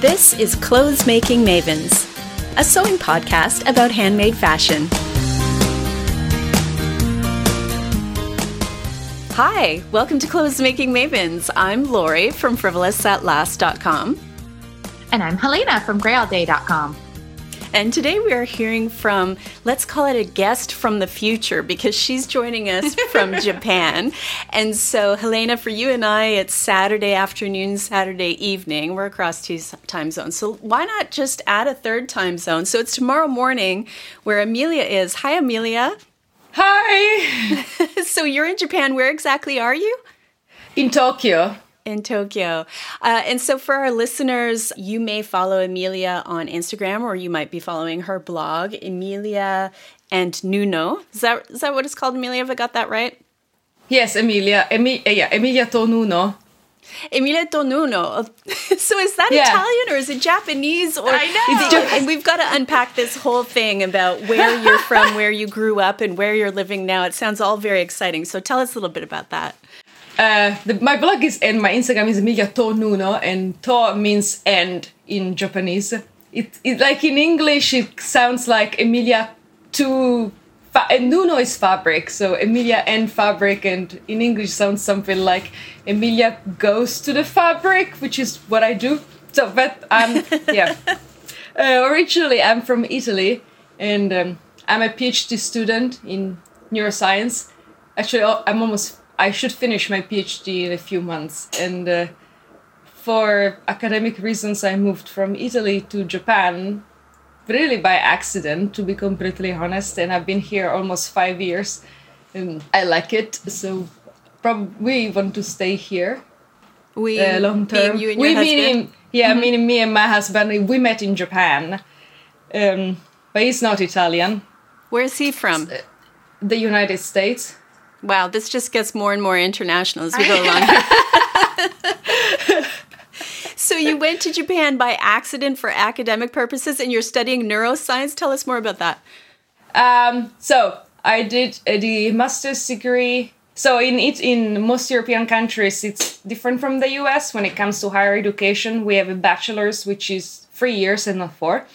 This is Clothes Making Mavens, a sewing podcast about handmade fashion. Hi, welcome to Clothes Making Mavens. I'm Lori from frivolousAtlast.com. And I'm Helena from grayallday.com. And today we are hearing from, let's call it a guest from the future because she's joining us from Japan. And so, Helena, for you and I, it's Saturday afternoon, Saturday evening. We're across two time zones. So, why not just add a third time zone? So, it's tomorrow morning where Amelia is. Hi, Amelia. Hi. so, you're in Japan. Where exactly are you? In Tokyo in Tokyo. Uh, and so, for our listeners, you may follow Emilia on Instagram or you might be following her blog, Emilia and Nuno. Is that is that what it's called, Emilia? Have I got that right? Yes, Emilia. Emi- yeah, Emilia Tonuno. Emilia Tonuno. so is that yeah. Italian or is it Japanese? Or I know. and we've got to unpack this whole thing about where you're from, where you grew up, and where you're living now. It sounds all very exciting. So tell us a little bit about that. Uh, the, my blog is and my Instagram is Emilia To Nuno, and To means end in Japanese. It, it like in English it sounds like Emilia to fa- and Nuno is fabric, so Emilia and fabric, and in English sounds something like Emilia goes to the fabric, which is what I do. So, but I'm yeah. Uh, originally, I'm from Italy, and um, I'm a PhD student in neuroscience. Actually, oh, I'm almost I should finish my PhD in a few months. And uh, for academic reasons, I moved from Italy to Japan, really by accident, to be completely honest. And I've been here almost five years, and I like it. So probably want to stay here. We uh, long term. You and your we husband? meaning yeah, mm-hmm. meaning me and my husband. We met in Japan, um, but he's not Italian. Where's he from? The United States. Wow, this just gets more and more international as we go along. so you went to Japan by accident for academic purposes, and you're studying neuroscience. Tell us more about that. Um, so I did uh, the master's degree. So in it, in most European countries, it's different from the U.S. when it comes to higher education. We have a bachelor's, which is three years and not four,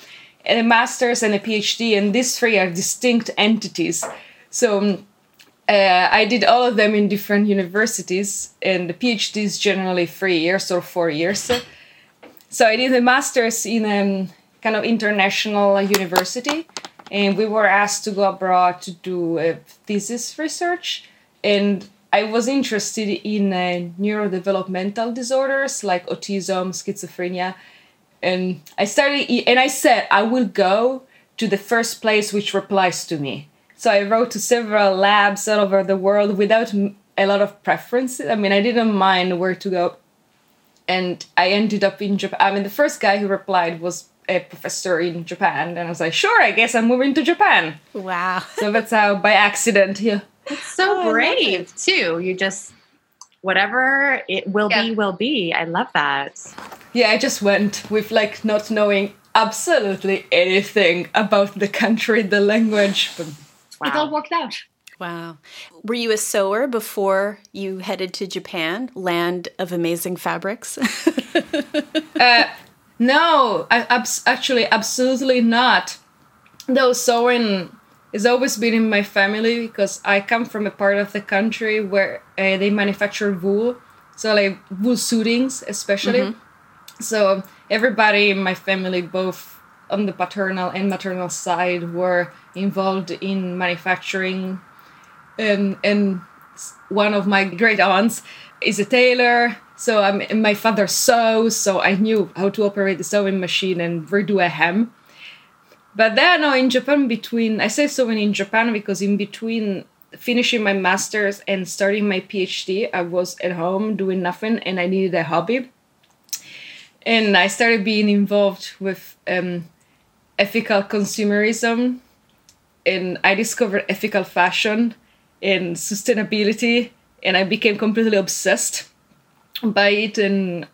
and a master's and a PhD, and these three are distinct entities. So um, uh, I did all of them in different universities, and the PhD is generally three years or four years. So I did a master's in a kind of international university, and we were asked to go abroad to do a thesis research. And I was interested in uh, neurodevelopmental disorders like autism, schizophrenia, and I started. And I said I will go to the first place which replies to me so I wrote to several labs all over the world without a lot of preferences. I mean, I didn't mind where to go. And I ended up in Japan. I mean, the first guy who replied was a professor in Japan. And I was like, sure, I guess I'm moving to Japan. Wow. So that's how, by accident, yeah. It's so oh, brave, too. You just, whatever it will yeah. be, will be. I love that. Yeah, I just went with like not knowing absolutely anything about the country, the language. But wow. it all worked out. Wow. Were you a sewer before you headed to Japan, land of amazing fabrics? uh, no, I, abs- actually, absolutely not. Though sewing has always been in my family because I come from a part of the country where uh, they manufacture wool, so like wool suitings, especially. Mm-hmm. So everybody in my family, both on the paternal and maternal side, were involved in manufacturing. Um, and one of my great aunts is a tailor. So I'm, my father sews, so I knew how to operate the sewing machine and redo a hem. But then, no, in Japan, between I say sewing in Japan because in between finishing my master's and starting my PhD, I was at home doing nothing and I needed a hobby. And I started being involved with um, ethical consumerism and I discovered ethical fashion and sustainability, and I became completely obsessed by it. And,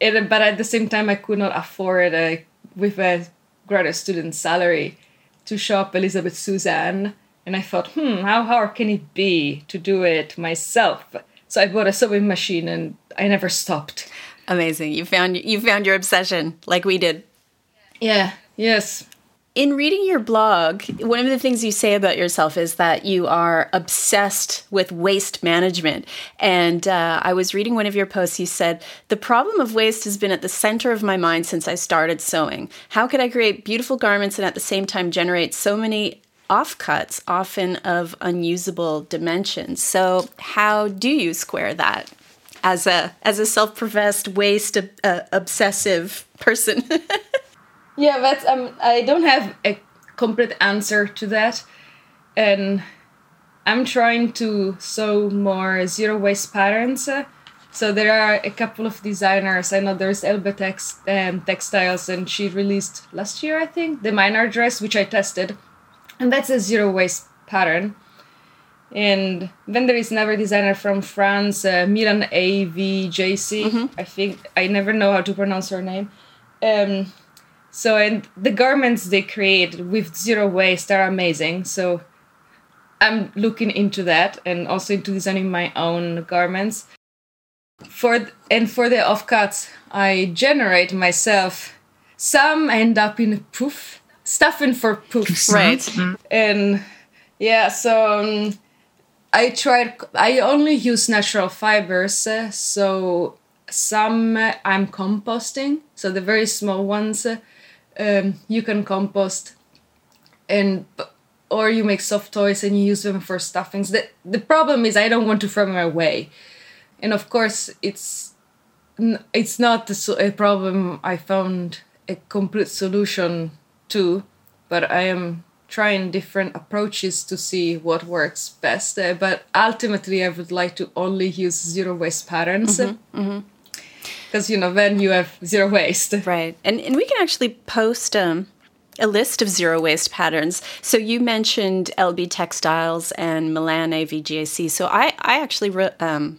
and but at the same time, I could not afford a, with a graduate student salary to shop Elizabeth Suzanne. And I thought, hmm, how hard can it be to do it myself? So I bought a sewing machine, and I never stopped. Amazing. You found you found your obsession like we did. Yeah. Yes. In reading your blog, one of the things you say about yourself is that you are obsessed with waste management. And uh, I was reading one of your posts. You said, The problem of waste has been at the center of my mind since I started sewing. How could I create beautiful garments and at the same time generate so many offcuts, often of unusable dimensions? So, how do you square that? As a as a self-professed waste uh, obsessive person, Yeah, that's um. I don't have a complete answer to that, and I'm trying to sew more zero waste patterns. So there are a couple of designers. I know there's Elbe Tex, um, Textiles, and she released last year, I think, the minor dress, which I tested, and that's a zero waste pattern. And then there is another designer from France, uh, Milan AVJC. Mm-hmm. I think I never know how to pronounce her name. Um, so and the garments they create with zero waste are amazing. So I'm looking into that and also into designing my own garments. For and for the offcuts, I generate myself. Some end up in poof stuffing for poofs, right? Mm-hmm. And yeah, so um, I tried. I only use natural fibers, uh, so some uh, I'm composting. So the very small ones. Uh, um, you can compost and or you make soft toys and you use them for stuffings. The, the problem is i don't want to throw them away. And of course it's it's not a problem i found a complete solution to but i am trying different approaches to see what works best. Uh, but ultimately i would like to only use zero waste patterns. Mm-hmm, mm-hmm because you know then you have zero waste. Right. And and we can actually post um, a list of zero waste patterns. So you mentioned Elbe Textiles and milan avjc so i i actually re- um,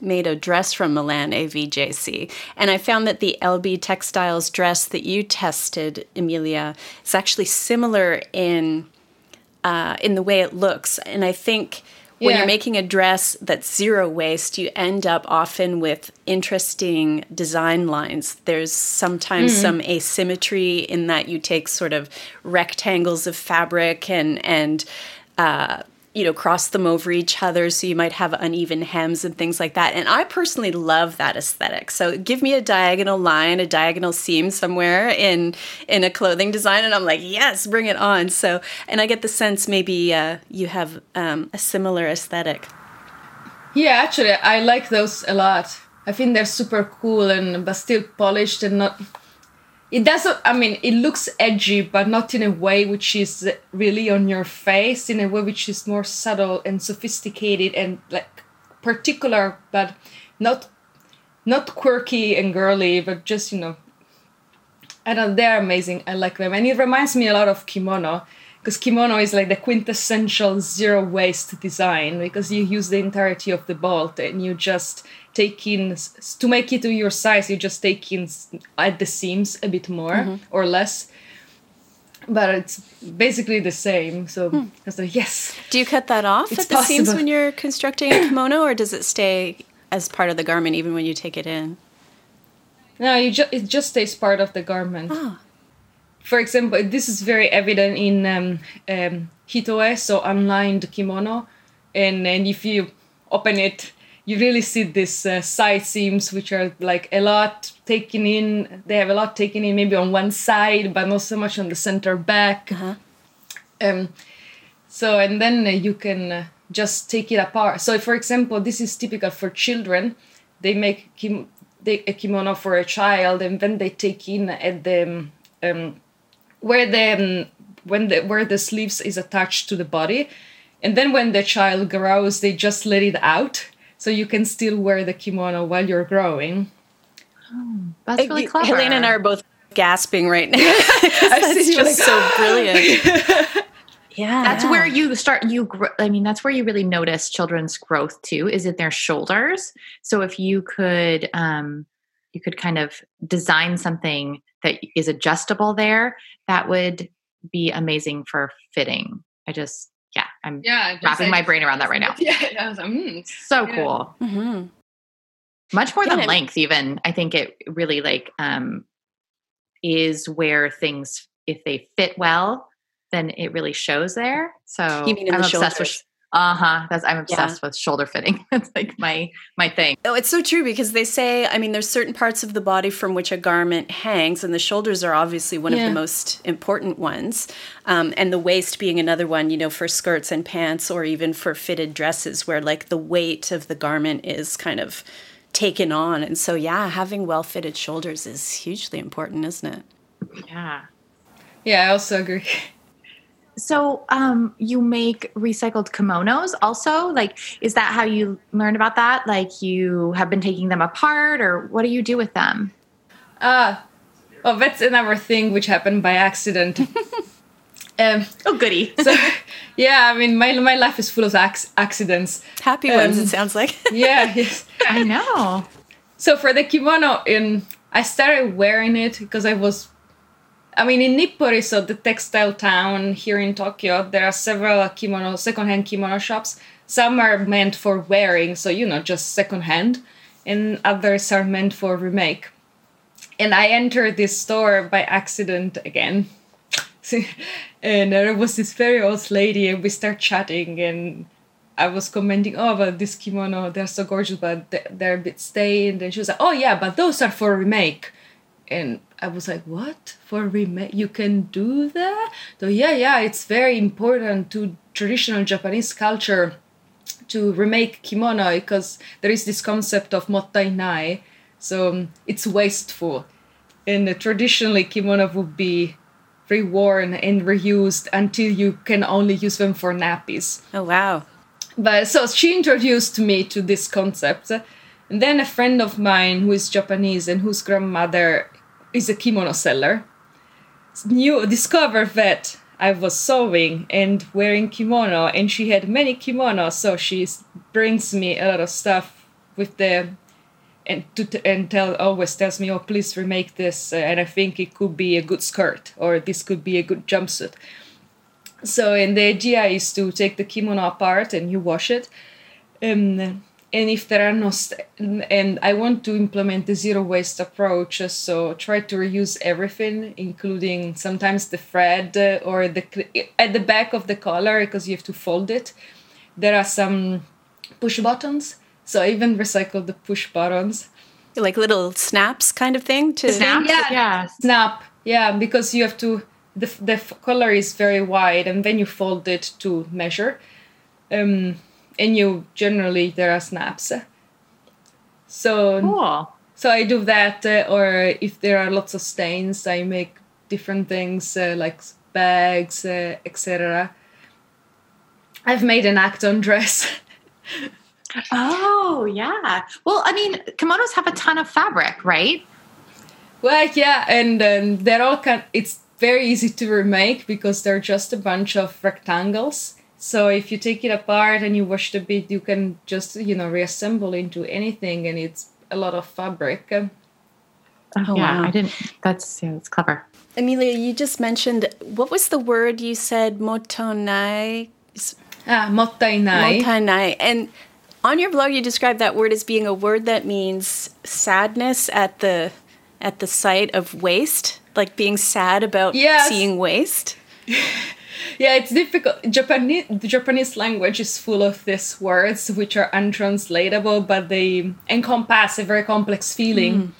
made a dress from milan avjc and i found that the Elbe Textiles dress that you tested emilia is actually similar in uh, in the way it looks. And i think when yeah. you're making a dress that's zero waste, you end up often with interesting design lines. There's sometimes mm. some asymmetry in that you take sort of rectangles of fabric and and uh, you know cross them over each other so you might have uneven hems and things like that. And i personally love that aesthetic. So give me a diagonal line a diagonal seam somewhere in in a clothing design and i'm like yes bring it on. So and i get the sense maybe uh, you have um, a similar aesthetic. Yeah actually i like those a lot. I think they're super cool and but still polished and not it doesn't i mean it looks edgy but not in a way which is really on your face in a way which is more subtle and sophisticated and like particular but not not quirky and girly but just you know i don't they're amazing. I like them. And it reminds me a lot of kimono because kimono is like the quintessential zero waste design because you use the entirety of the bolt and you just take in to make it to your size you just take in at the seams a bit more mm-hmm. or less but it's basically the same so hmm. I was like, yes do you cut that off at the seams when you're constructing a kimono or does it stay as part of the garment even when you take it in no you just it just stays part of the garment oh. For example this is very evident in um, um, hitoe so unlined kimono. And and if you open it you really see these uh, side seams which are like a lot taken in. They have a lot taken in maybe on one side but not so much on the center back. Uh-huh. um, so and then uh, you can uh, just take it apart. So for example this is typical for children. They make kim- they, a kimono for a child and then they take in at the um, where the um, when the where the sleeves is attached to the body and then when the child grows they just let it out so you can still wear the kimono while you're growing. Oh, that's really clever. Helena and I are both gasping right now. that's just so brilliant. yeah, that's yeah. where you start. You, I mean, that's where you really notice children's growth too. Is in their shoulders. So if you could, um, you could kind of design something that is adjustable there, that would be amazing for fitting. I just yeah, I'm yeah, wrapping my brain around that right now. Yeah, I was like, mm, so yeah. cool. Mm-hmm. much more yeah, than length even i think it really like um is where things if they fit well then it really shows there so you mean i'm obsessed shoulders? With uh-huh that's i'm obsessed yeah. with shoulder fitting. It's like my my thing. Oh it's so true because they say i mean there's certain parts of the body from which a garment hangs and the shoulders are obviously one yeah. of the most important ones. Um, and the waist being another one you know for skirts and pants or even for fitted dresses where like the weight of the garment is kind of taken on. And so yeah having well fitted shoulders is hugely important isn't it? Yeah. Yeah i also agree so um, you make recycled kimonos also? Like is that how you learned about that? Like you have been taking them apart or what do you do with them? Uh well that's another thing which happened by accident. Um, oh goody. so yeah i mean my, my life is full of ac- accidents. Happy ones um, it sounds like. yeah yes. i know. So for the kimono in i started wearing it because i was I mean, in Nippori, so the textile town here in Tokyo, there are several kimono, secondhand kimono shops. Some are meant for wearing, so you know, just secondhand, and others are meant for remake. And I entered this store by accident again. and there was this very old lady, and we start chatting, and I was commenting, oh, but this kimono, they're so gorgeous, but they're a bit stained. And she was like, oh, yeah, but those are for remake. And I was like, what? For remake? You can do that? So, yeah, yeah, it's very important to traditional Japanese culture to remake kimono because there is this concept of mottainai. So um, it's wasteful. And uh, traditionally, kimono would be reworn and reused until you can only use them for nappies. Oh, wow. But so she introduced me to this concept. And then a friend of mine who is Japanese and whose grandmother is a kimono seller, knew discovered that I was sewing and wearing kimono, and she had many kimonos, so she brings me a lot of stuff with the and to and tell always tells me, oh please remake this, uh, and I think it could be a good skirt or this could be a good jumpsuit. So, and the idea is to take the kimono apart and you wash it. Um, and if there are no st- and i want to implement the zero waste approach so try to reuse everything including sometimes the thread uh, or the at the back of the collar because you have to fold it. There are some push buttons so i even recycle the push buttons. Like little snaps kind of thing to snap yeah, yeah snap yeah because you have to the, the collar is very wide and then you fold it to measure. Um and you generally there are snaps. So cool. so i do that uh, or if there are lots of stains i make different things uh, like bags uh, etc i've made an acton dress. Oh yeah. Well i mean kimonos have a ton of fabric right? Well yeah and um, they're all kind it's very easy to remake because they're just a bunch of rectangles so if you take it apart and you wash it a bit, you can just you know reassemble into anything, and it's a lot of fabric. Oh, yeah, wow. I didn't. That's yeah, that's clever. Amelia, you just mentioned what was the word you said? Motonai. Ah, mottainai. Mottainai, and on your blog you describe that word as being a word that means sadness at the at the sight of waste, like being sad about yes. seeing waste. yeah, it's difficult. Japanese the Japanese language is full of these words which are untranslatable, but they encompass a very complex feeling. Mm.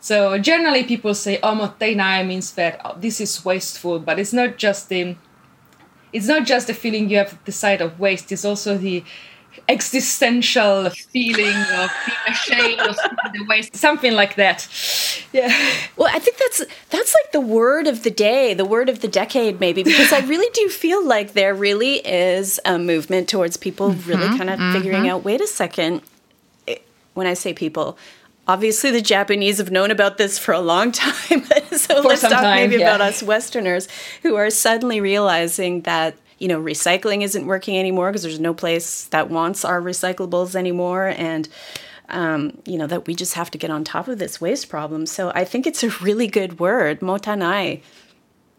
So generally, people say "oh, mottainai" means that oh, this is wasteful, but it's not just the it's not just the feeling you have at the sight of waste. It's also the existential feeling of being ashamed of the waste, something like that. Yeah. Well, I think that's that's like the word of the day, the word of the decade, maybe, because I really do feel like there really is a movement towards people mm-hmm, really kind of mm-hmm. figuring out. Wait a second. When I say people, obviously the Japanese have known about this for a long time. so for let's talk time, maybe yeah. about us Westerners who are suddenly realizing that you know, recycling isn't working anymore because there's no place that wants our recyclables anymore. And, um, you know, that we just have to get on top of this waste problem. So I think it's a really good word, motanai.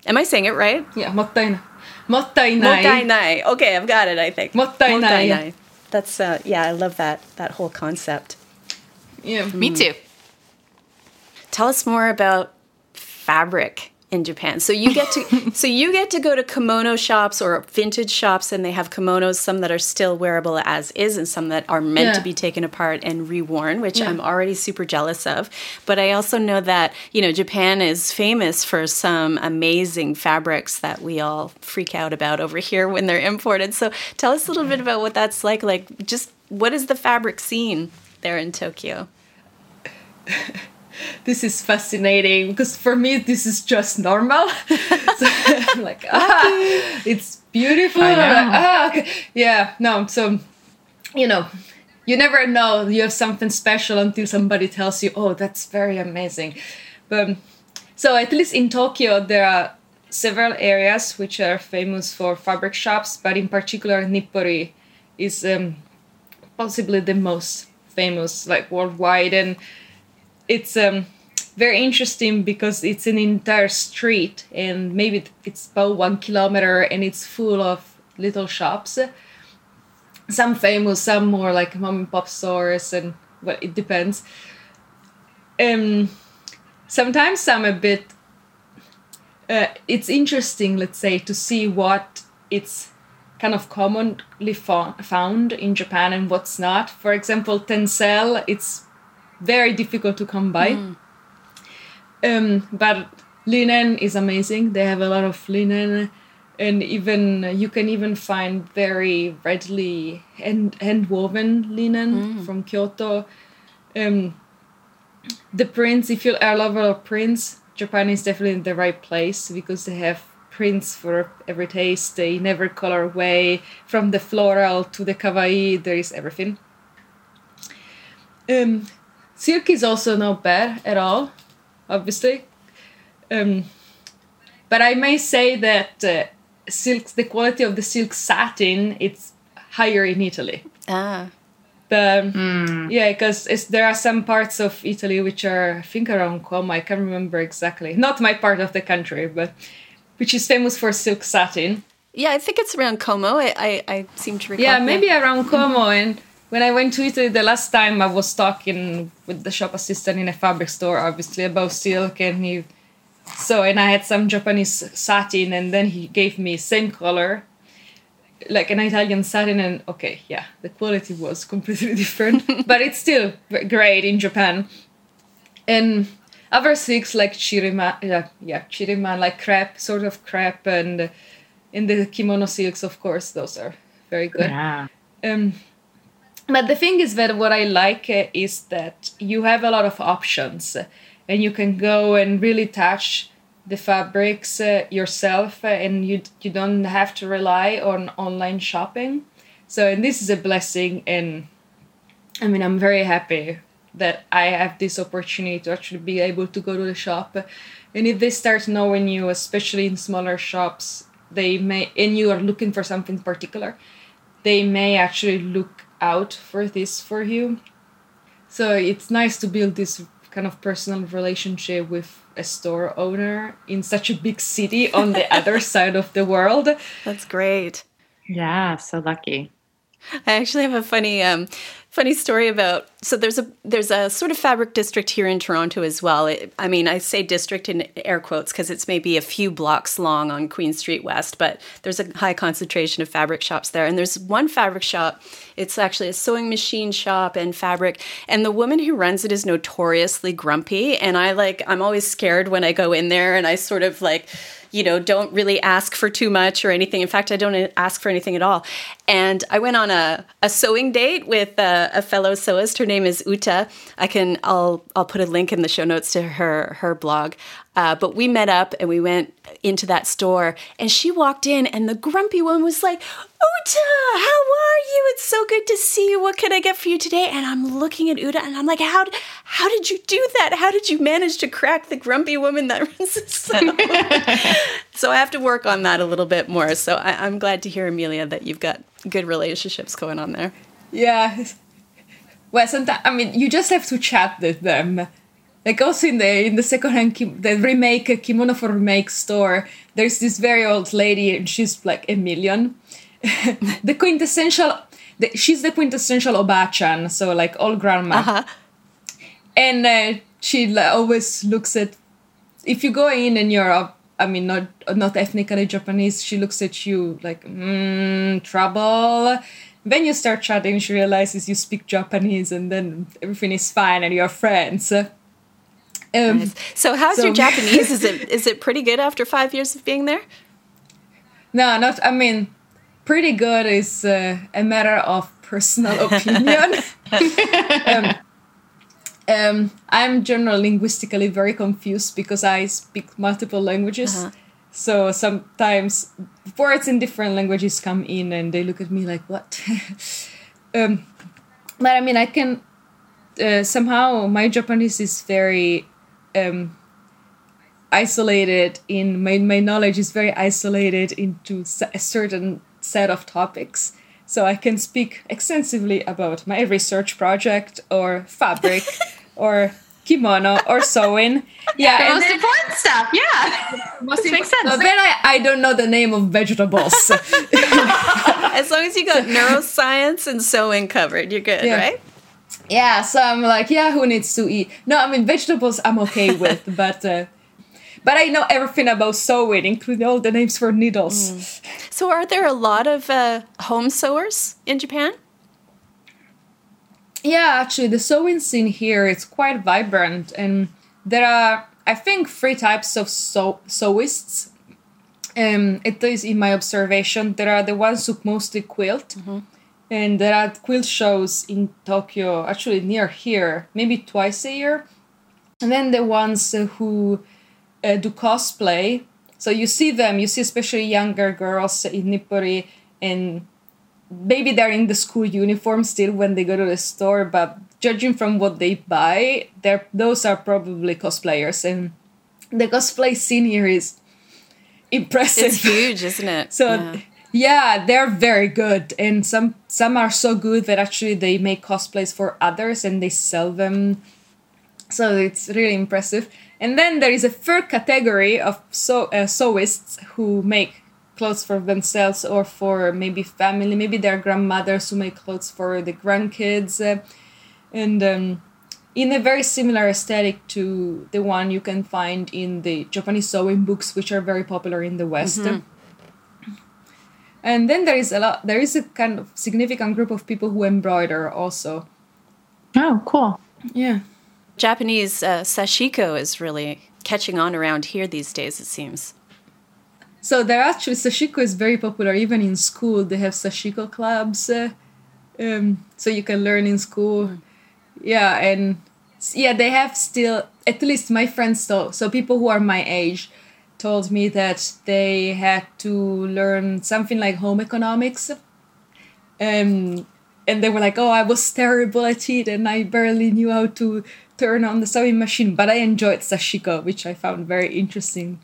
Am I saying it right? Yeah, mottainai. Mottainai. Mottainai. Okay, I've got it, I think. Mottainai. mottainai. That's, uh, yeah, I love that, that whole concept. Yeah, me too. Tell us more about fabric in Japan. So you get to so you get to go to kimono shops or vintage shops and they have kimonos some that are still wearable as is and some that are meant yeah. to be taken apart and reworn, which yeah. I'm already super jealous of. But I also know that, you know, Japan is famous for some amazing fabrics that we all freak out about over here when they're imported. So tell us a little bit about what that's like like just what is the fabric scene there in Tokyo? this is fascinating because for me this is just normal. so I'm like, ah, it's beautiful. Like, ah, okay. Yeah, no. So, you know, you never know you have something special until somebody tells you, oh, that's very amazing. But so at least in Tokyo, there are several areas which are famous for fabric shops, but in particular, Nippori is um, possibly the most famous, like worldwide, and it's um, very interesting because it's an entire street and maybe it's about one kilometer and it's full of little shops. Some famous some more like mom and pop stores and well it depends. Um sometimes i'm a bit uh, it's interesting let's say to see what it's kind of commonly found in japan and what's not. For example tencel it's very difficult to come by. Mm. Um, but linen is amazing. They have a lot of linen, and even you can even find very readily hand hand woven linen mm. from Kyoto. Um, the prints, if you are a lover of prints, Japan is definitely the right place because they have prints for every taste. They never color away. From the floral to the kawaii, there is everything. Um, Silk is also not bad at all, obviously. Um, but I may say that uh, silk, the quality of the silk satin, it's higher in Italy. Ah. But mm. yeah, because there are some parts of Italy which are, I think, around Como. I can't remember exactly. Not my part of the country, but which is famous for silk satin. Yeah, I think it's around Como. I, I, I seem to recall. Yeah, maybe around Como and when I went to Italy the last time, I was talking with the shop assistant in a fabric store, obviously about silk, and he so and I had some Japanese satin, and then he gave me same color, like an Italian satin, and okay, yeah, the quality was completely different, but it's still great in Japan. And other silks like chirima, yeah, yeah, chirima, like crepe, sort of crepe, and in the kimono silks, of course, those are very good. Yeah. Um, but the thing is that what I like uh, is that you have a lot of options uh, and you can go and really touch the fabrics uh, yourself and you you don't have to rely on online shopping. So and this is a blessing and I mean I'm very happy that I have this opportunity to actually be able to go to the shop. And if they start knowing you, especially in smaller shops, they may and you are looking for something particular, they may actually look out for this for you. So it's nice to build this kind of personal relationship with a store owner in such a big city on the other side of the world. That's great. Yeah, so lucky. I actually have a funny um, funny story about so there's a there's a sort of fabric district here in Toronto as well. It, I mean, I say district in air quotes because it's maybe a few blocks long on Queen Street West, but there's a high concentration of fabric shops there. And there's one fabric shop. It's actually a sewing machine shop and fabric, and the woman who runs it is notoriously grumpy. And I like I'm always scared when I go in there, and I sort of like you know, don't really ask for too much or anything. In fact, I don't ask for anything at all. And I went on a, a sewing date with a, a fellow sewist. Her name is Uta. I can I'll I'll put a link in the show notes to her her blog. Uh, but we met up and we went into that store, and she walked in, and the grumpy one was like, Uta, how are you? It's so good to see you. What can I get for you today? And I'm looking at Uta, and I'm like, how, how did you do that? How did you manage to crack the grumpy woman that runs the store? so I have to work on that a little bit more. So I, I'm glad to hear, Amelia, that you've got good relationships going on there. Yeah. Well, sometimes, I mean, you just have to chat with them like also in the in the secondhand kim- the remake kimono for remake store there's this very old lady and she's like a million the quintessential the, she's the quintessential obachan so like old grandma uh-huh. and uh, she always looks at if you go in and you're I mean, not not ethnically Japanese. She looks at you like mm, trouble. Then you start chatting. She realizes you speak Japanese, and then everything is fine, and you're friends. Um, nice. So, how's so, your Japanese? is it is it pretty good after five years of being there? No, not. I mean, pretty good is uh, a matter of personal opinion. um, um, I'm generally linguistically very confused because I speak multiple languages. Uh-huh. So sometimes words in different languages come in and they look at me like, what? um, but I mean, I can uh, somehow, my Japanese is very um, isolated in my, my knowledge is very isolated into a certain set of topics so I can speak extensively about my research project or fabric or kimono or sewing. Yeah, the most then, important stuff. Yeah, most makes sense. But then I, I don't know the name of vegetables. as long as you got neuroscience and sewing covered, you're good, yeah. right? Yeah. So I'm like, yeah, who needs to eat? No, I mean vegetables. I'm okay with, but. Uh, but I know everything about sewing, including all the names for needles. Mm. So, are there a lot of uh, home sewers in Japan? Yeah, actually, the sewing scene here is quite vibrant, and there are, I think, three types of sew- sewists. Um, at least in my observation. There are the ones who mostly quilt, mm-hmm. And there are quilt shows in Tokyo, actually near here, maybe twice a year. And then the ones who uh, do cosplay. So you see them, you see especially younger girls in Nippori and maybe they're in the school uniform still when they go to the store, but judging from what they buy, they're those are probably cosplayers, and the cosplay scene here is impressive. It's huge, isn't it? so. Yeah. Yeah. they're very good, and some some are so good that actually they make cosplays for others and they sell them. So it's really impressive. And then there is a third category of so uh, sewists who make clothes for themselves or for maybe family maybe their grandmothers who make clothes for the grandkids uh, and um, in a very similar aesthetic to the one you can find in the japanese sewing books which are very popular in the west mm-hmm. And then there is a lot there is a kind of significant group of people who embroider also oh cool yeah japanese uh, sashiko is really catching on around here these days it seems so there actually sashiko is very popular even in school. They have sashiko clubs, uh, um, so you can learn in school. Mm. Yeah, and yeah, they have still at least my friends told so people who are my age told me that they had to learn something like home economics. Um, and they were like, "Oh, I was terrible at it, and I barely knew how to turn on the sewing machine." But I enjoyed sashiko, which I found very interesting.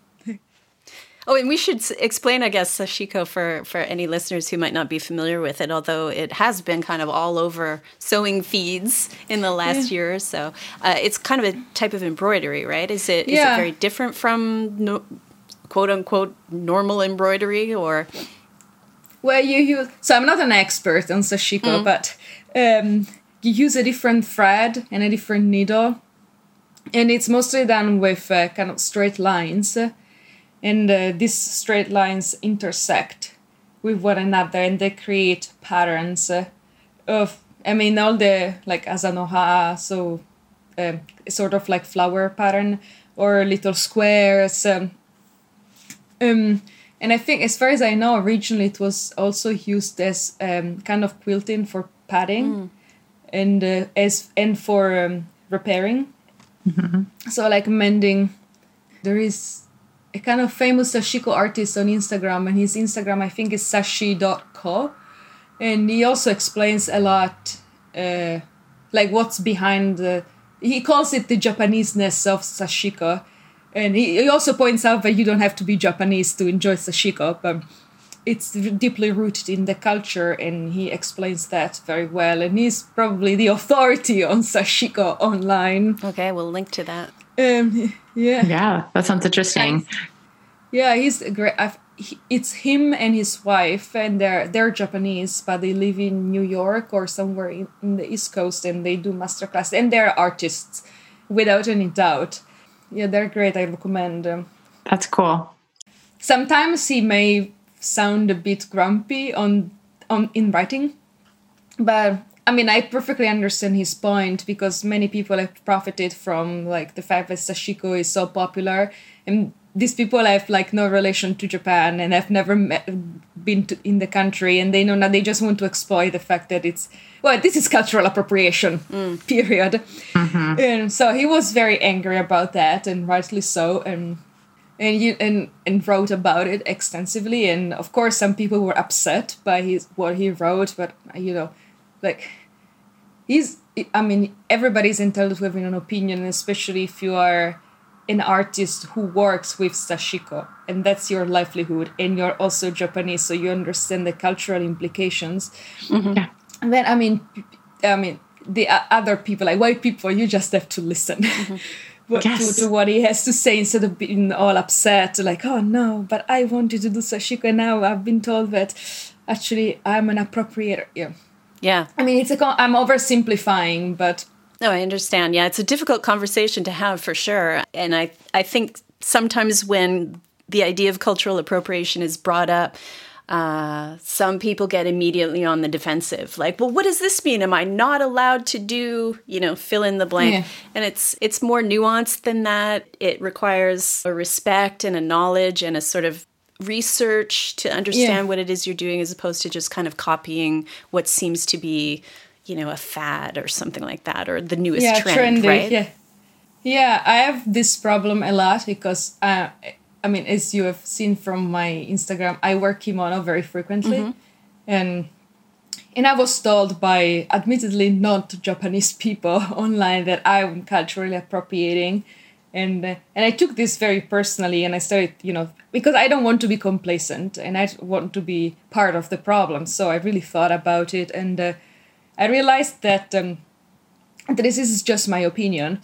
Oh, and we should explain, I guess, Sashiko for, for any listeners who might not be familiar with it, although it has been kind of all over sewing feeds in the last yeah. year or so. Uh, it's kind of a type of embroidery, right? Is it, yeah. is it very different from no, quote unquote normal embroidery or? Well, you use, so I'm not an expert on Sashiko, mm. but um, you use a different thread and a different needle. And it's mostly done with uh, kind of straight lines and uh, these straight lines intersect with one another and they create patterns uh, of i mean all the like asanoha so uh, sort of like flower pattern or little squares um, um, and i think as far as i know originally it was also used as um, kind of quilting for padding mm. and uh, as and for um, repairing mm-hmm. so like mending there is a kind of famous sashiko artist on Instagram, and his Instagram I think is sashi.co, and he also explains a lot, uh, like what's behind the. He calls it the Japaneseness of sashiko, and he, he also points out that you don't have to be Japanese to enjoy sashiko, but it's deeply rooted in the culture, and he explains that very well. And he's probably the authority on sashiko online. Okay, we'll link to that. Um, yeah. Yeah, that sounds interesting. Yeah, he's great. I've, he, it's him and his wife, and they're they're Japanese, but they live in New York or somewhere in, in the East Coast, and they do masterclass, and they're artists. without any doubt. Yeah, they're great. I recommend them. That's cool. Sometimes he may sound a bit grumpy on on in writing, but I mean, I perfectly understand his point because many people have profited from like the fact that sashiko is so popular, and these people have like no relation to Japan and have never met, been to, in the country, and they know that they just want to exploit the fact that it's well, this is cultural appropriation. Mm. Period. Mm-hmm. And so he was very angry about that, and rightly so, and and you and and wrote about it extensively. And of course, some people were upset by his what he wrote, but you know, like he's. I mean, everybody's entitled to having an opinion, especially if you are an artist who works with sashiko and that's your livelihood and you're also japanese so you understand the cultural implications mm-hmm. yeah. and then i mean i mean the other people like white people you just have to listen mm-hmm. yes. to, to, what he has to say instead of being all upset like oh no but i wanted to do sashiko and now i've been told that actually i'm an appropriator yeah yeah i mean it's a i'm oversimplifying but no, I understand. Yeah, it's a difficult conversation to have for sure. And I, I think sometimes when the idea of cultural appropriation is brought up, uh, some people get immediately on the defensive, like, "Well, what does this mean? Am I not allowed to do, you know, fill in the blank?" Yeah. And it's it's more nuanced than that. It requires a respect and a knowledge and a sort of research to understand yeah. what it is you're doing, as opposed to just kind of copying what seems to be you know a fad or something like that or the newest yeah, trend trendy, right? yeah. Yeah i have this problem a lot because uh, i mean as you have seen from my instagram i wear kimono very frequently. Mm-hmm. and and i was told by admittedly not japanese people online that i'm culturally appropriating. And uh, and i took this very personally and i started you know because i don't want to be complacent and i want to be part of the problem. So i really thought about it and uh, I realized that um, this is just my opinion.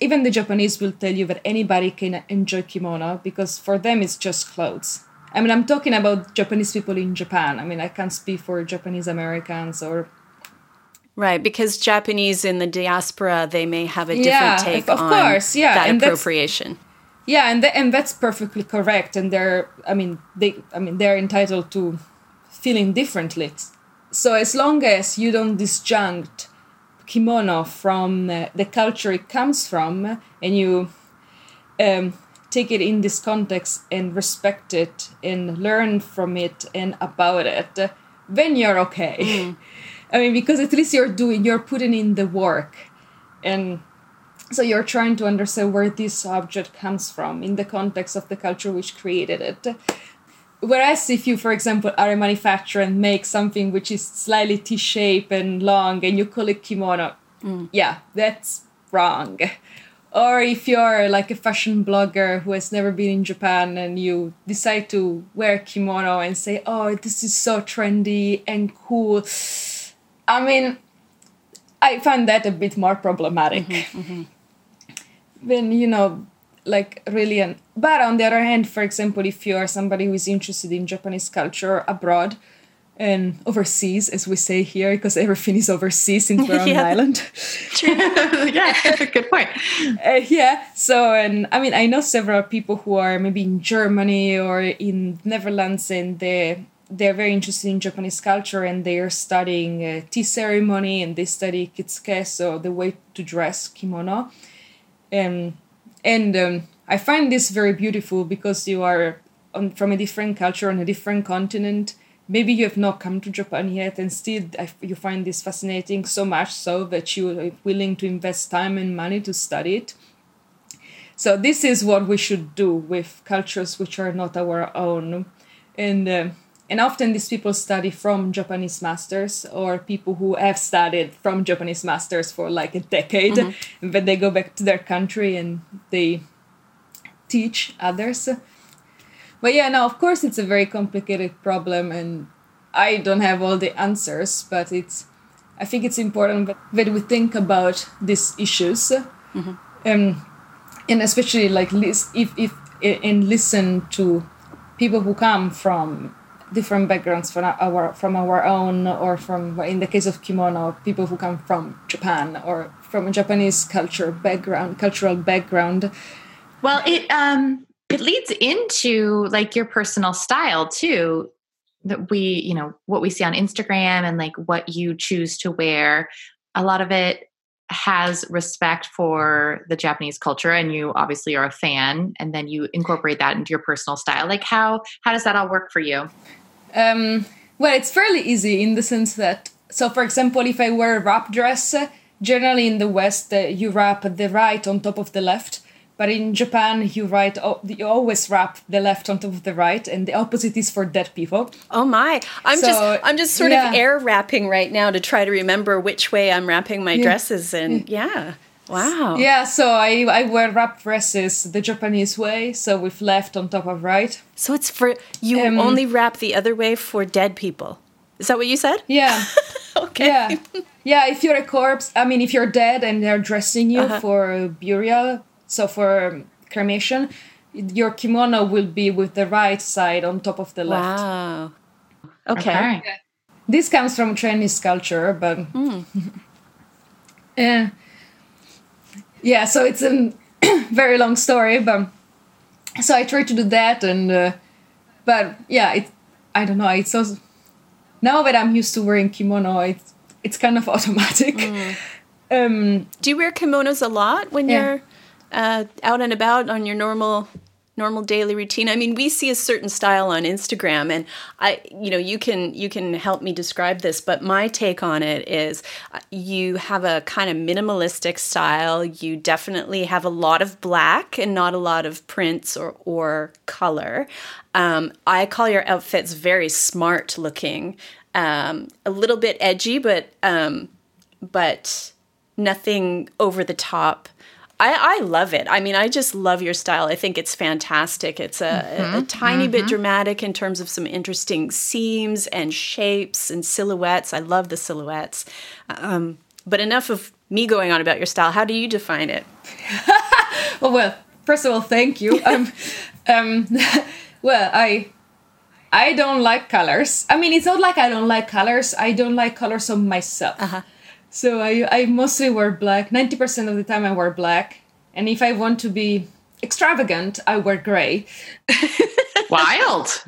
Even the Japanese will tell you that anybody can enjoy kimono because for them it's just clothes. I mean, I'm talking about Japanese people in Japan. I mean, I can't speak for Japanese Americans or. Right, because Japanese in the diaspora, they may have a different yeah, take of on course, yeah. that and appropriation. Yeah, and th- and that's perfectly correct. And they're, I mean, they, I mean, they're entitled to feeling differently. So as long as you don't disjunct kimono from uh, the culture it comes from, and you um, take it in this context and respect it and learn from it and about it, then you're okay. Mm. I mean, because at least you're doing, you're putting in the work, and so you're trying to understand where this object comes from in the context of the culture which created it Whereas if you, for example, are a manufacturer and make something which is slightly T-shaped and long and you call it kimono, mm. yeah, that's wrong. Or if you're like a fashion blogger who has never been in Japan and you decide to wear kimono and say, oh, this is so trendy and cool. I mean, I find that a bit more problematic. Mm-hmm, mm-hmm. When, you know, like really an but on the other hand for example if you are somebody who is interested in japanese culture abroad and overseas as we say here because everything is overseas in we're on an island. Yeah that's a good point. Uh, yeah so and i mean i know several people who are maybe in germany or in netherlands and they they're very interested in Japanese culture and they are studying uh, tea ceremony and they study kitsuke, so the way to dress kimono. And and um, I find this very beautiful because you are on, from a different culture on a different continent. Maybe you have not come to Japan yet, and still you find this fascinating so much so that you are willing to invest time and money to study it. So this is what we should do with cultures which are not our own, and. Uh, and often these people study from Japanese masters or people who have studied from Japanese masters for like a decade, mm-hmm. but they go back to their country and they teach others. But yeah, now of course it's a very complicated problem, and I don't have all the answers, but it's I think it's important that we think about these issues, mm-hmm. um, and especially like if if and listen to people who come from different backgrounds from our from our own or from in the case of kimono people who come from japan or from a japanese culture background cultural background well it um it leads into like your personal style too that we you know what we see on instagram and like what you choose to wear a lot of it has respect for the Japanese culture and you obviously are a fan and then you incorporate that into your personal style. Like how how does that all work for you? Um, well, it's fairly easy in the sense that so for example, if I wear a wrap dress, generally in the West uh, you wrap the right on top of the left. But in Japan, you write you always wrap the left on top of the right, and the opposite is for dead people. Oh my! I'm so, just I'm just sort yeah. of air wrapping right now to try to remember which way I'm wrapping my yeah. dresses, and yeah. Wow. Yeah, so I, I wear wrap dresses the Japanese way, so with left on top of right. So it's for you um, only wrap the other way for dead people. Is that what you said? Yeah. okay. Yeah. Yeah, if you're a corpse, I mean if you're dead and they're dressing you uh-huh. for burial, so for cremation, your kimono will be with the right side on top of the left. Wow. Okay. okay. This comes from Chinese culture, but mm. yeah, yeah. So it's a very long story, but so I try to do that, and uh, but yeah, it I don't know. It's also now that I'm used to wearing kimono, it's it's kind of automatic. Mm. Um, do you wear kimonos a lot when yeah. you're uh, out and about on your normal normal daily routine. I mean we see a certain style on instagram and i you know you can you can help me describe this but my take on it is uh, you have a kind of minimalistic style. You definitely have a lot of black and not a lot of prints or or color. Um, i call your outfits very smart looking um, a little bit edgy but um, but nothing over the top I, I love it. I mean, I just love your style. I think it's fantastic. It's a, mm-hmm, a, a tiny mm-hmm. bit dramatic in terms of some interesting seams and shapes and silhouettes. I love the silhouettes. Um, but enough of me going on about your style. How do you define it? well, well, first of all, thank you. Um, um, well, I I don't like colors. I mean, it's not like I don't like colors. I don't like colors on myself. Uh-huh. So I, I mostly wear black. 90% of the time I wear black. And if I want to be extravagant, I wear gray. Wild.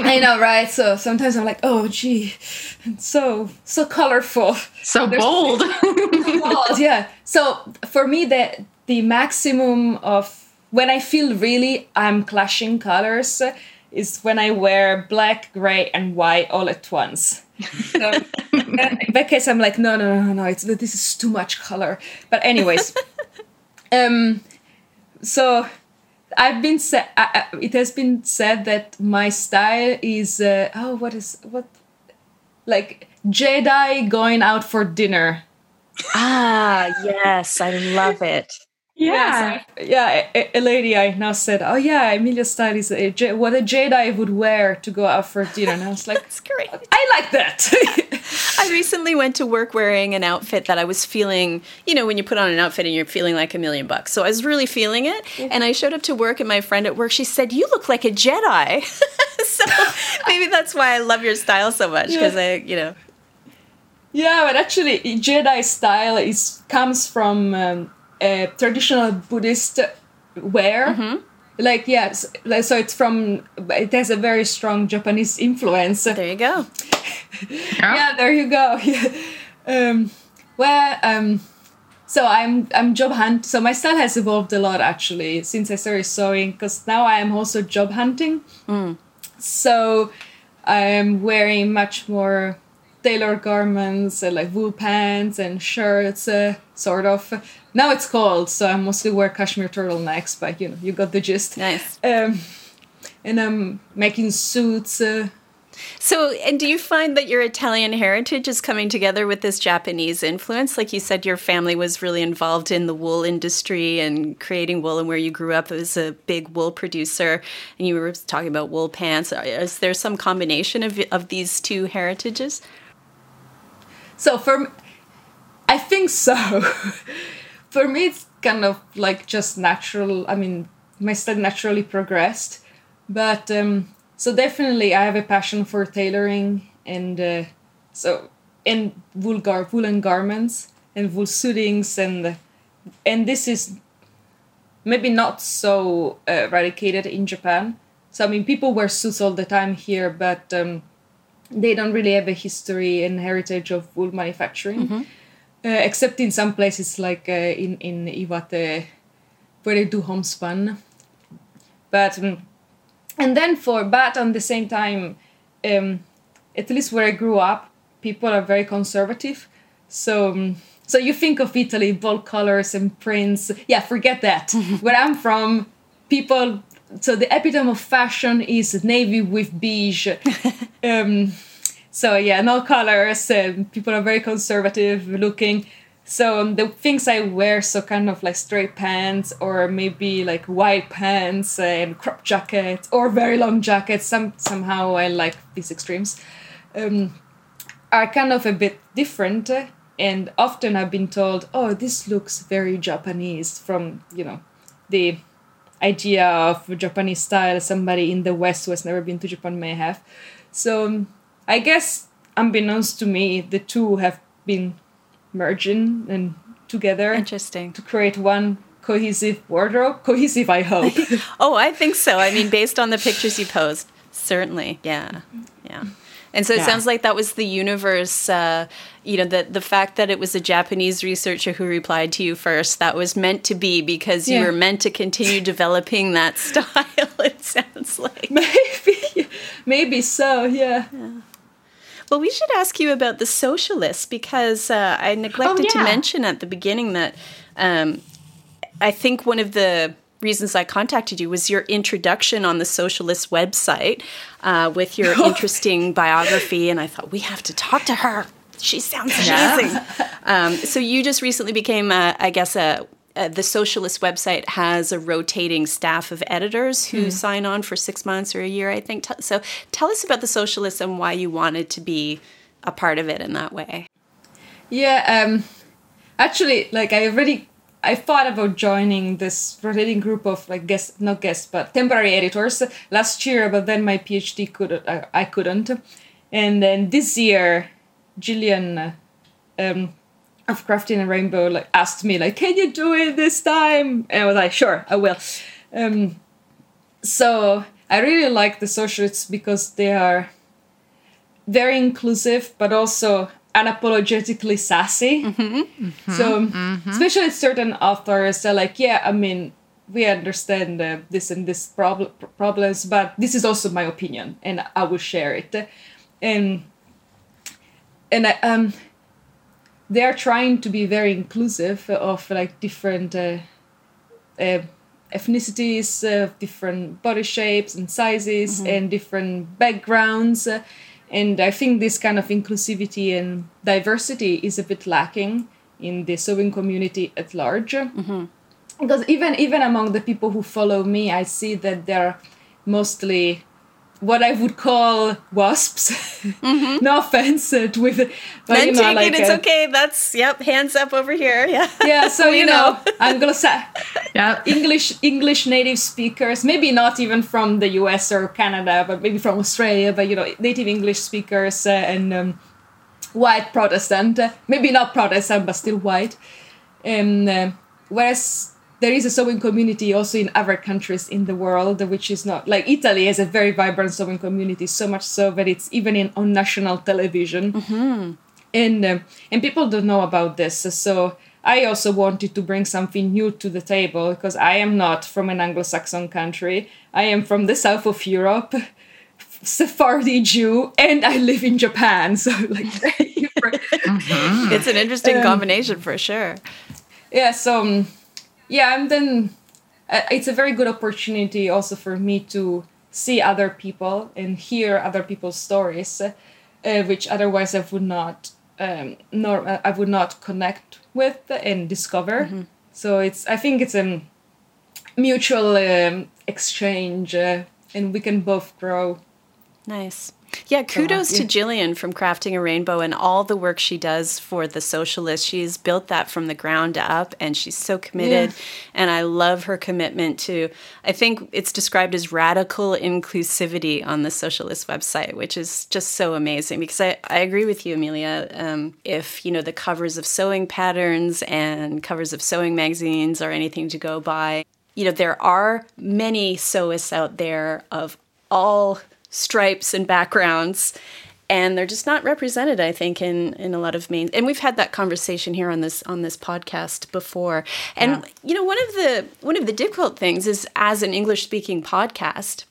I know, right? So sometimes I'm like, oh, gee, so so colorful, so bold. bold. Yeah. So for me, the the maximum of when I feel really I'm clashing colors is when I wear black, gray, and white all at once. So, in that case, I'm like, no, no, no, no, it's this is too much color. But anyways, um, so I've been said it has been said that my style is uh, oh, what is what like Jedi going out for dinner. Ah, yes, I love it. Yeah, yeah. A, a, lady I now said, "Oh yeah, Emilia style is a, what a Jedi would wear to go out for dinner." And I was like, "That's great. I like that." I recently went to work wearing an outfit that I was feeling. You know, when you put on an outfit and you're feeling like a million bucks. So I was really feeling it, yeah. and I showed up to work, and my friend at work she said, "You look like a Jedi." so maybe that's why I love your style so much because yeah. I, you know. Yeah, but actually, Jedi style is comes from. Um, uh, traditional Buddhist wear. Mm-hmm. Like yes, so it's from. It has a very strong Japanese influence. There you go. yeah. yeah, there you go. um, where um, so I'm I'm job hunt. So my style has evolved a lot actually since I started sewing. Because now I am also job hunting. Mm. So I'm wearing much more tailored garments, uh, like wool pants and shirts, uh, sort of now it's cold, so I mostly wear cashmere turtlenecks, but you know, you got the gist. Nice. Um, and I'm making suits. Uh, so, and do you find that your Italian heritage is coming together with this Japanese influence? Like you said, your family was really involved in the wool industry and creating wool, and where you grew up as a big wool producer, and you were talking about wool pants. Is there some combination of, of these two heritages? So, for I think so. for me it's kind of like just natural i mean my style naturally progressed but um, so definitely I have a passion for tailoring and uh, so and wool gar- woolen garments and wool suitings and and this is maybe not so uh, eradicated in Japan. So I mean, people wear suits all the time here, but um, they don't really have a history and heritage of wool manufacturing, mm-hmm. Uh, except in some places like uh, in in Iwate, where they do homespun. But um, and then for but on the same time, um, at least where I grew up, people are very conservative. So um, so you think of Italy, bold colors and prints. Yeah, forget that. Where I'm from, people. So the epitome of fashion is navy with beige. um, so yeah, no colors. Um, people are very conservative looking. So um, the things I wear, so kind of like straight pants or maybe like white pants and crop jackets or very long jackets. Some somehow I like these extremes. Um, are kind of a bit different and often I've been told, "Oh, this looks very Japanese." From you know, the idea of Japanese style. Somebody in the West who has never been to Japan may have. So I guess, unbeknownst to me, the two have been merging and together. Interesting. To create one cohesive wardrobe. Cohesive, I hope. oh, I think so. I mean, based on the pictures you post, certainly. Yeah. Yeah. And so it yeah. sounds like that was the universe, uh, you know, the, the fact that it was a Japanese researcher who replied to you first, that was meant to be because yeah. you were meant to continue developing that style, it sounds like. Maybe, maybe so, yeah. yeah. Well, we should ask you about the Sewcialists because uh, I neglected oh, to mention at the beginning that um, I think one of the reasons I contacted you was your introduction on the Sewcialist website uh, with your interesting biography, and I thought we have to talk to her. She sounds amazing. Yeah. Um, so you just recently became, uh, I guess, a uh, the Sewcialist website has a rotating staff of editors who mm. sign on for six months or a year, I think. So tell us about the Sewcialist and why you wanted to be a part of it in that way. Yeah, um, actually, like I already I thought about joining this rotating group of like guest, not guests, but temporary editors last year, but then my PhD could I, I couldn't, and then this year, Gillian, um, of Crafting a Rainbow, like asked me like, "Can you do it this time?" And I was like, "Sure, I will." Um, so I really like the Sewcialists because they are very inclusive, but also unapologetically sassy. Mm-hmm. Mm-hmm. So, mm-hmm. especially certain authors are like, yeah, I mean, we understand uh, this and this prob- problems, but this is also my opinion, and I will share it. And and I, um, they are trying to be very inclusive of like different uh, uh, ethnicities, uh, different body shapes and sizes, mm-hmm. and different backgrounds and I think this kind of inclusivity and diversity is a bit lacking in the sewing community at large. Mm-hmm. Because even even among the people who follow me, I see that they're mostly what I would call wasps. Mm-hmm. no offense with, but Men you know, like it's uh, okay. That's yep. Hands up over here. Yeah. Yeah. So you know, I'm gonna say, yeah, English English native speakers. Maybe not even from the U.S. or Canada, but maybe from Australia. But you know, native English speakers uh, and um, white Protestant. Uh, maybe not Protestant, but still white. And uh, whereas there is a sewing community also in other countries in the world, which is not like Italy has a very vibrant sewing community, so much so that it's even in on national television, mm-hmm. and uh, and people don't know about this. So I also wanted to bring something new to the table because I am not from an Anglo-Saxon country. I am from the south of Europe. Sephardi Jew, and I live in Japan. So, like, mm-hmm. it's an interesting um, combination for sure. Yeah. So, um, yeah and then uh, it's a very good opportunity also for me to see other people and hear other people's stories uh, which otherwise i would not um, nor uh, i would not connect with and discover. Mm-hmm. so it's i think it's a mutual um, exchange uh, and we can both grow. Nice Yeah, kudos to Gillian from Crafting a Rainbow and all the work she does for the Sewcialist. She's built that from the ground up and she's so committed. Yeah. And I love her commitment to, I think it's described as radical inclusivity on the Sewcialist website, which is just so amazing because I, I agree with you, Amelia. Um, if, you know, the covers of sewing patterns and covers of sewing magazines are anything to go by, you know, there are many sewists out there of all stripes and backgrounds and they're just not represented i think in in a lot of main and we've had that conversation here on this on this podcast before and yeah. you know one of the one of the difficult things is as an english speaking podcast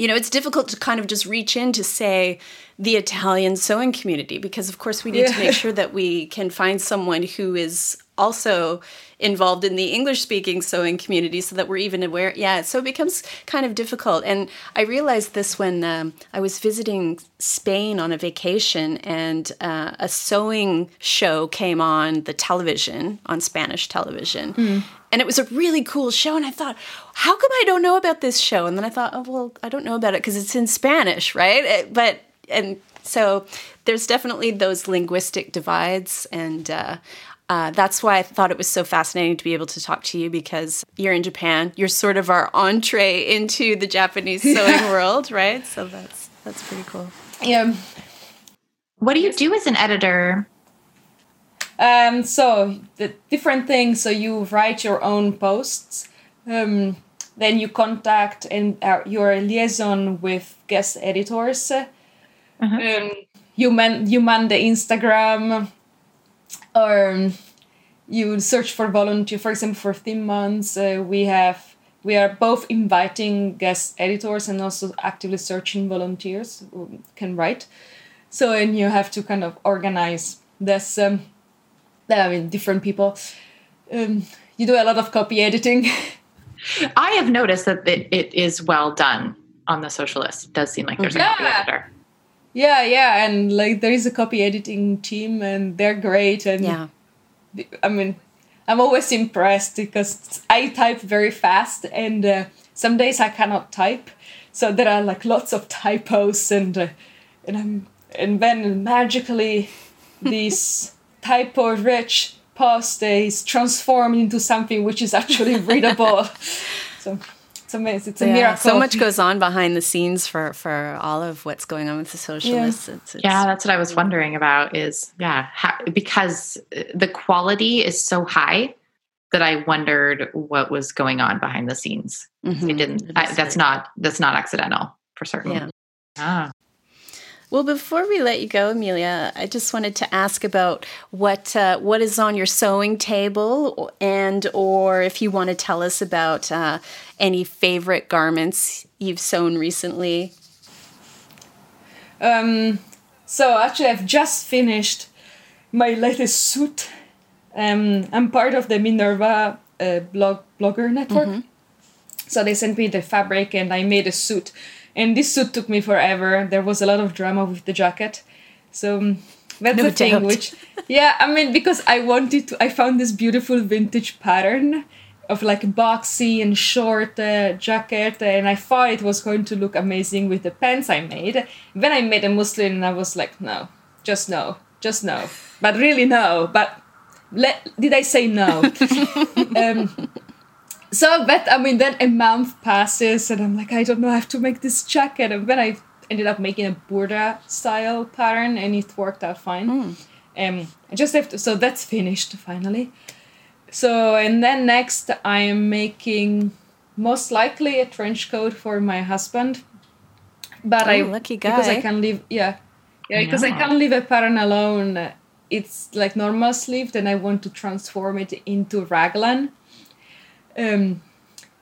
you know it's difficult to kind of just reach in to say the italian sewing community because of course we need yeah. to make sure that we can find someone who is also involved in the English speaking sewing community so that we're even aware. Yeah, so it becomes kind of difficult. And I realized this when um, I was visiting Spain on a vacation and uh, a sewing show came on the television, on Spanish television. Mm. And it was a really cool show. And I thought, how come I don't know about this show? And then I thought, oh, well, I don't know about it because it's in Spanish, right? It, but, and so there's definitely those linguistic divides. And uh, uh, that's why I thought it was so fascinating to be able to talk to you because you're in Japan. You're sort of our entree into the Japanese sewing yeah. world, right? So that's that's pretty cool. Yeah. What do you do as an editor? Um, so the different things. So you write your own posts. Um, then you contact and uh, your liaison with guest editors. Uh-huh. Um, you man you man the Instagram or you search for volunteer for example for theme months uh, we have we are both inviting guest editors and also actively searching volunteers who can write so and you have to kind of organize this um, i mean different people. Um, you do a lot of copy editing. I have noticed that it, it is well done on the Sewcialist it does seem like there's yeah. a copy editor yeah, yeah, and like there is a copy editing team, and they're great. And yeah, I mean, I'm always impressed because I type very fast, and uh, some days I cannot type, so there are like lots of typos, and uh, and I'm and then magically this typo-rich post is transformed into something which is actually readable. so it's amazing. It's a yeah, miracle. So much goes on behind the scenes for for all of what's going on with the Sewcialists. Yeah, it's, it's, yeah that's what I was wondering about. Is yeah, how, because the quality is so high that I wondered what was going on behind the scenes. Mm-hmm. It didn't. I, that's not that's not accidental for certain. Yeah. Ah. Well, before we let you go, Amelia, I just wanted to ask about what uh, what is on your sewing table, and or if you want to tell us about uh, any favorite garments you've sewn recently. Um, so actually, I've just finished my latest suit. Um, I'm part of the Minerva uh, blog blogger network. Mm-hmm. So they sent me the fabric, and I made a suit and this suit took me forever. There was a lot of drama with the jacket. So um, that's no the thing doubt. which yeah, I mean because I wanted to I found this beautiful vintage pattern of like boxy and short uh, jacket and I thought it was going to look amazing with the pants I made. Then I made a muslin and I was like, no, just no, just no. But really no. But let did I say no? um, so but i mean then a month passes and i'm like i don't know i have to make this jacket. And then i ended up making a burda style pattern and it worked out fine. Mm. um i just have to so that's finished finally. So and then next i am making most likely a trench coat for my husband. But oh, i lucky guy because i can leave yeah. Yeah because i can't leave a pattern alone. It's like normal sleeve then i want to transform it into raglan um,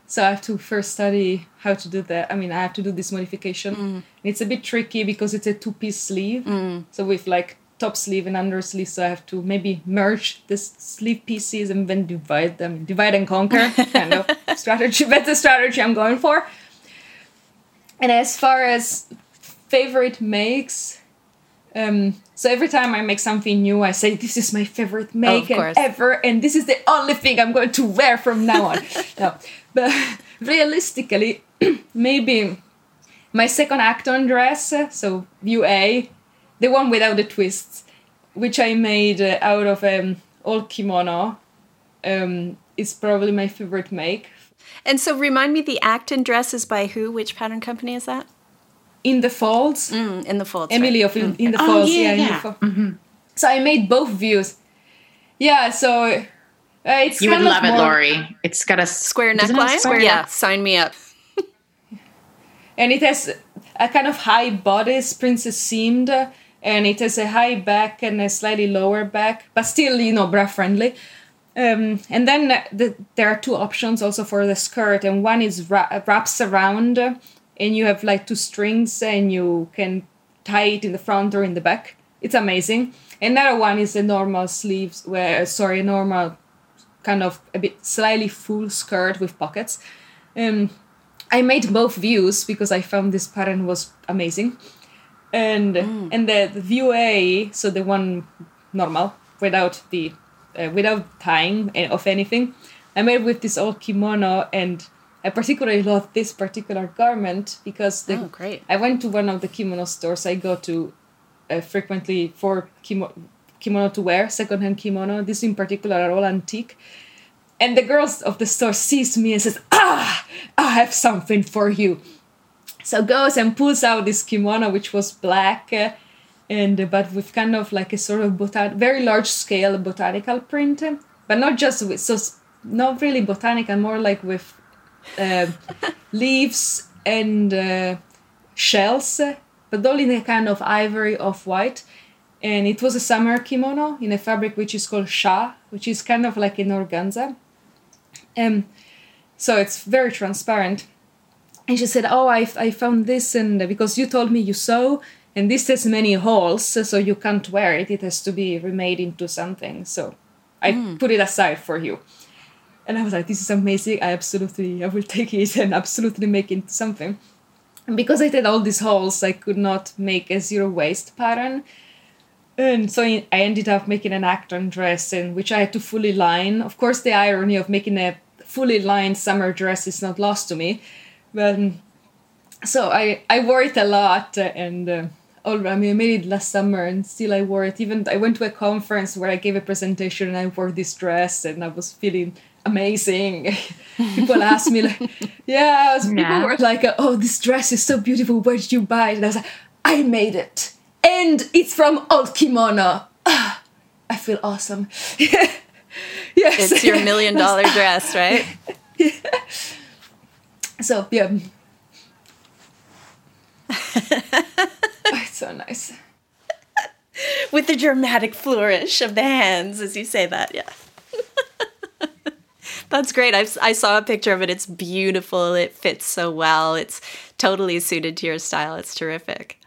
so I have to first study how to do that. I mean, I have to do this modification. Mm. It's a bit tricky because it's a two-piece sleeve. Mm. So with like top sleeve and under sleeve, so I have to maybe merge the sleeve pieces and then divide them, divide and conquer kind of strategy. That's the strategy I'm going for. And as far as favorite makes, um, so every time I make something new, I say this is my favorite make oh, ever, and this is the only thing I'm going to wear from now on. no, but realistically, maybe my second Acton dress, so view A, the one without the twists, which I made uh, out of um, old kimono, um, is probably my favorite make. And so, remind me, the Acton dress is by who? Which pattern company is that? In the Folds. Mm, in the Folds. Emily right. of in, in the oh, Folds. Yeah, yeah. yeah. Mm-hmm. So I made both views. Yeah, so uh, it's you would love it, Lori. It's got a square neckline. Square yeah, neck? sign me up. and it has a kind of high bodice, princess seamed, and it has a high back and a slightly lower back, but still, you know, bra friendly. Um, and then the, there are two options also for the skirt, and one is ra- wraps around, and you have like two strings, and you can tie it in the front or in the back. It's amazing. Another one is a normal sleeves, where sorry, normal kind of a bit slightly full skirt with pockets. Um, I made both views because I found this pattern was amazing, and mm. and the, the view A, so the one normal without the uh, without tying of anything, I made with this old kimono and. I particularly love this particular garment because the, oh, great. I went to one of the kimono stores I go to uh, frequently for kimono, kimono to wear, secondhand kimono. This in particular are all antique. And the girls of the store sees me and says, "Ah, I have something for you." So goes and pulls out this kimono, which was black, uh, and uh, but with kind of like a sort of botan- very large scale botanical print, but not just with so not really botanical, more like with uh, leaves and uh, shells but all in a kind of ivory off white. And it was a summer kimono in a fabric which is called sha, which is kind of like an organza. Um, so it's very transparent. And she said, "Oh, I, I found this, and because you told me you sew, and this has many holes, so you can't wear it. It has to be remade into something. So I mm. put it aside for you." And I was like, "This is amazing! I absolutely, I will take it and absolutely make it something." And because I did all these holes, I could not make a zero waste pattern. And so I ended up making an Acton dress in which I had to fully line. Of course, the irony of making a fully lined summer dress is not lost to me. But um, so I, I wore it a lot and uh, all, I mean, I made it last summer and still I wore it. Even I went to a conference where I gave a presentation and I wore this dress and I was feeling amazing. people ask me like, yeah, people yeah. were like, oh, this dress is so beautiful. Where did you buy it? And I was like, I made it, and it's from Old Kimono. Ah, I feel awesome. yes, it's your million dollar dress, right? yeah. So yeah. it's so nice. With the dramatic flourish of the hands as you say that, yeah. That's great. I've, I saw a picture of it. It's beautiful. It fits so well. It's totally suited to your style. It's terrific.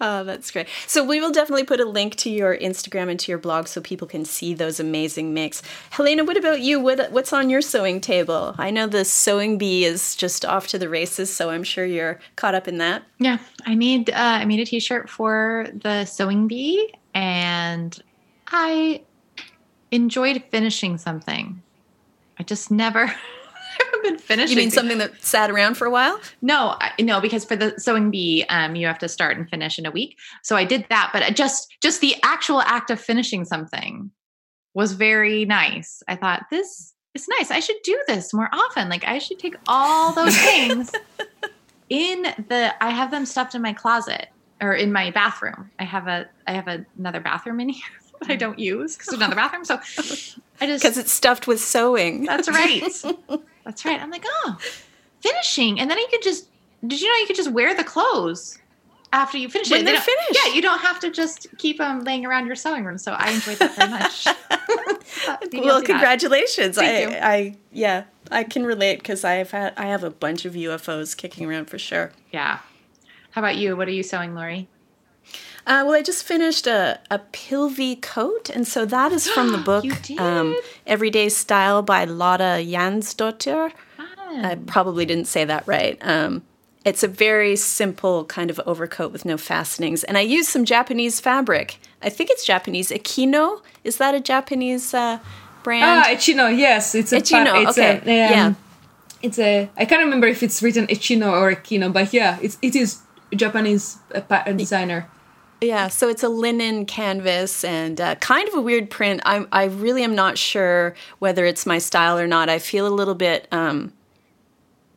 Oh, that's great. So we will definitely put a link to your Instagram and to your blog so people can see those amazing makes. Helena, what about you? What what's on your sewing table? I know the sewing bee is just off to the races, so I'm sure you're caught up in that. Yeah, I made uh, I made a T-shirt for the sewing bee, and I enjoyed finishing something. I just never haven't been finishing. You mean something that sat around for a while? No, I, no, because for the sewing bee, um, you have to start and finish in a week. So I did that, but just just the actual act of finishing something was very nice. I thought this is nice. I should do this more often. Like I should take all those things in the. I have them stuffed in my closet or in my bathroom. I have a I have a, another bathroom in here that I don't use because it's another bathroom. So I just because it's stuffed with sewing. That's right. that's right. I'm like, oh, finishing, and then you could just. Did you know you could just wear the clothes after you finish when it? They're finished. Yeah, you don't have to just keep them laying around your sewing room. So I enjoyed that very much. well, congratulations! I, I, yeah, I can relate because I've had I have a bunch of UFOs kicking around for sure. Yeah. How about you? What are you sewing, Lori? Uh, well, I just finished a, a Pilvi coat, and so that is from the book um, Everyday Style by Lotta Jansdotter. I probably didn't say that right. Um, it's a very simple kind of overcoat with no fastenings, and I used some Japanese fabric. I think it's Japanese. Ekino is that a Japanese uh, brand? Ah, Echino. Yes, it's a Echino. Pa- it's okay, a, um, yeah. it's a I can't remember if it's written Echino or Ekino, but yeah, it's it is a Japanese uh, designer. Yeah, so it's a linen canvas and uh, kind of a weird print. I I really am not sure whether it's my style or not. I feel a little bit um,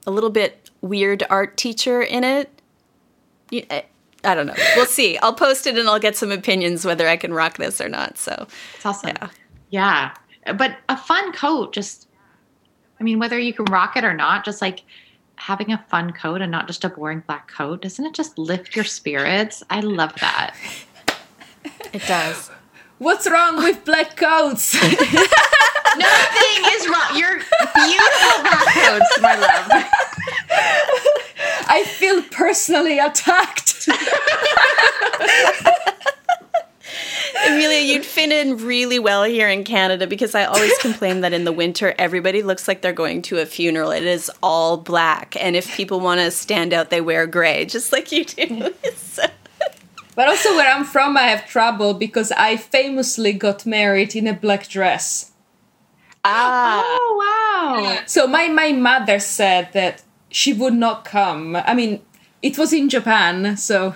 a little bit weird art teacher in it. I, I don't know. We'll see. I'll post it and I'll get some opinions whether I can rock this or not. So it's awesome. Yeah. Yeah. But a fun coat, just, I mean, whether you can rock it or not, just like having a fun coat and not just a boring black coat, doesn't it just lift your spirits? I love that. It does. What's wrong with black coats? Nothing is wrong. You're beautiful black coats, my love. I feel personally attacked. Amelia, you'd fit in really well here in Canada because I always complain that in the winter everybody looks like they're going to a funeral. It is all black, and if people want to stand out, they wear gray, just like you do. but also, where I'm from, I have trouble because I famously got married in a black dress. Ah. Oh wow! So my my mother said that she would not come. I mean, it was in Japan, so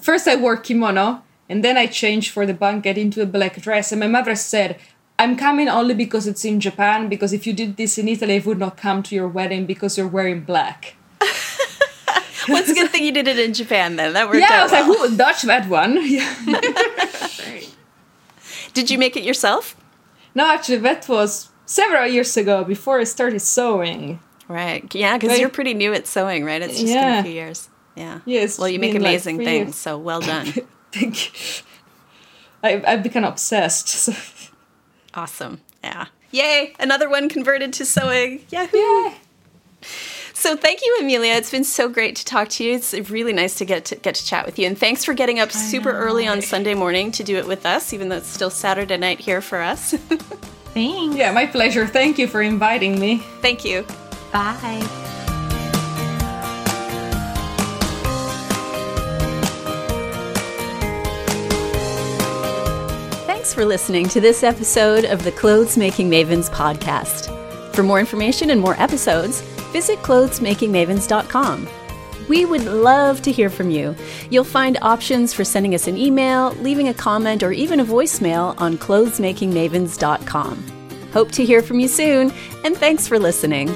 first I wore kimono and then I changed for the banquet into a black dress. And my mother said, I'm coming only because it's in Japan, because if you did this in Italy, I would not come to your wedding because you're wearing black. What's a good thing you did it in Japan then? That worked yeah, out. I was well. like, who Dutch that one? did you make it yourself? No, actually, that was several years ago before I started sewing. Right. Yeah, because you're pretty new at sewing, right? It's just yeah. been a few years. Yeah. Yes. Well, you make amazing like things, years. so well done. Thank you. I, I've become obsessed. So. Awesome. Yeah. Yay! Another one converted to sewing. Yahoo! Yay! So thank you, Amelia. It's been so great to talk to you. It's really nice to get to get to chat with you. And thanks for getting up super early on Sunday morning to do it with us, even though it's still Saturday night here for us. Thanks. Yeah, my pleasure. Thank you for inviting me. Thank you. Bye. Thanks for listening to this episode of the Clothes Making Mavens podcast. For more information and more episodes, visit clothesmakingmavens.com. We would love to hear from you. You'll find options for sending us an email, leaving a comment, or even a voicemail on clothesmakingmavens.com. Hope to hear from you soon, and thanks for listening.